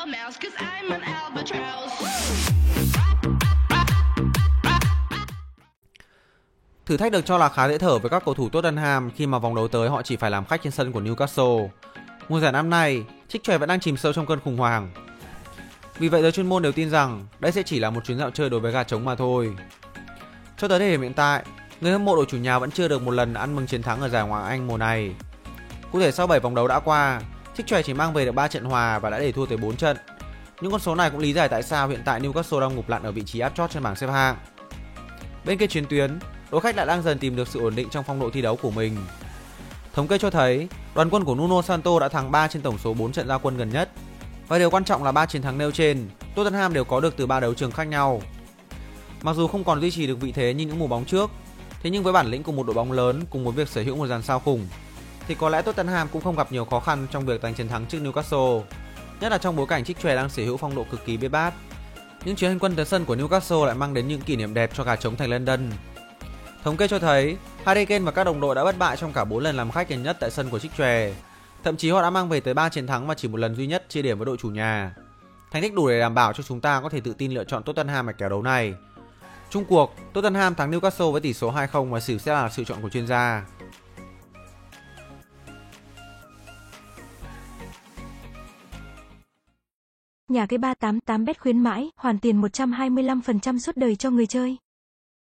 a mouse, cause I'm an albatross. Thử thách được cho là khá dễ thở với các cầu thủ Tottenham khi mà vòng đấu tới họ chỉ phải làm khách trên sân của Newcastle. Mùa giải năm nay, Trích Chòe vẫn đang chìm sâu trong cơn khủng hoảng. Vì vậy giới chuyên môn đều tin rằng đây sẽ chỉ là một chuyến dạo chơi đối với gà trống mà thôi. Cho tới thời điểm hiện tại, người hâm mộ đội chủ nhà vẫn chưa được một lần ăn mừng chiến thắng ở giải Ngoại hạng Anh mùa này. Cụ thể sau 7 vòng đấu đã qua, Chiếc Chòe chỉ mang về được 3 trận hòa và đã để thua tới 4 trận. Những con số này cũng lý giải tại sao hiện tại Newcastle đang ngục lặn ở vị trí áp chót trên bảng xếp hạng. Bên kia chiến tuyến, đội khách lại đang dần tìm được sự ổn định trong phong độ thi đấu của mình. Thống kê cho thấy, đoàn quân của Nuno Santo đã thắng 3 trên tổng số 4 trận ra quân gần nhất. Và điều quan trọng là 3 chiến thắng nêu trên, Tottenham đều có được từ 3 đấu trường khác nhau. Mặc dù không còn duy trì được vị thế như những mùa bóng trước, thế nhưng với bản lĩnh của một đội bóng lớn cùng với việc sở hữu một dàn sao khủng, thì có lẽ Tottenham cũng không gặp nhiều khó khăn trong việc giành chiến thắng trước Newcastle, nhất là trong bối cảnh Trích Chòe đang sở hữu phong độ cực kỳ bê bát. Những chuyến hành quân tới sân của Newcastle lại mang đến những kỷ niệm đẹp cho gà trống thành London. Thống kê cho thấy, Harry Kane và các đồng đội đã bất bại trong cả 4 lần làm khách gần nhất tại sân của Trích Chòe. Thậm chí họ đã mang về tới 3 chiến thắng và chỉ một lần duy nhất chia điểm với đội chủ nhà. Thành tích đủ để đảm bảo cho chúng ta có thể tự tin lựa chọn Tottenham ở kèo đấu này. Trung cuộc, Tottenham thắng Newcastle với tỷ số 2-0 và xỉu sẽ là sự chọn của chuyên gia. Nhà cái 388bet khuyến mãi, hoàn tiền 125% suốt đời cho người chơi.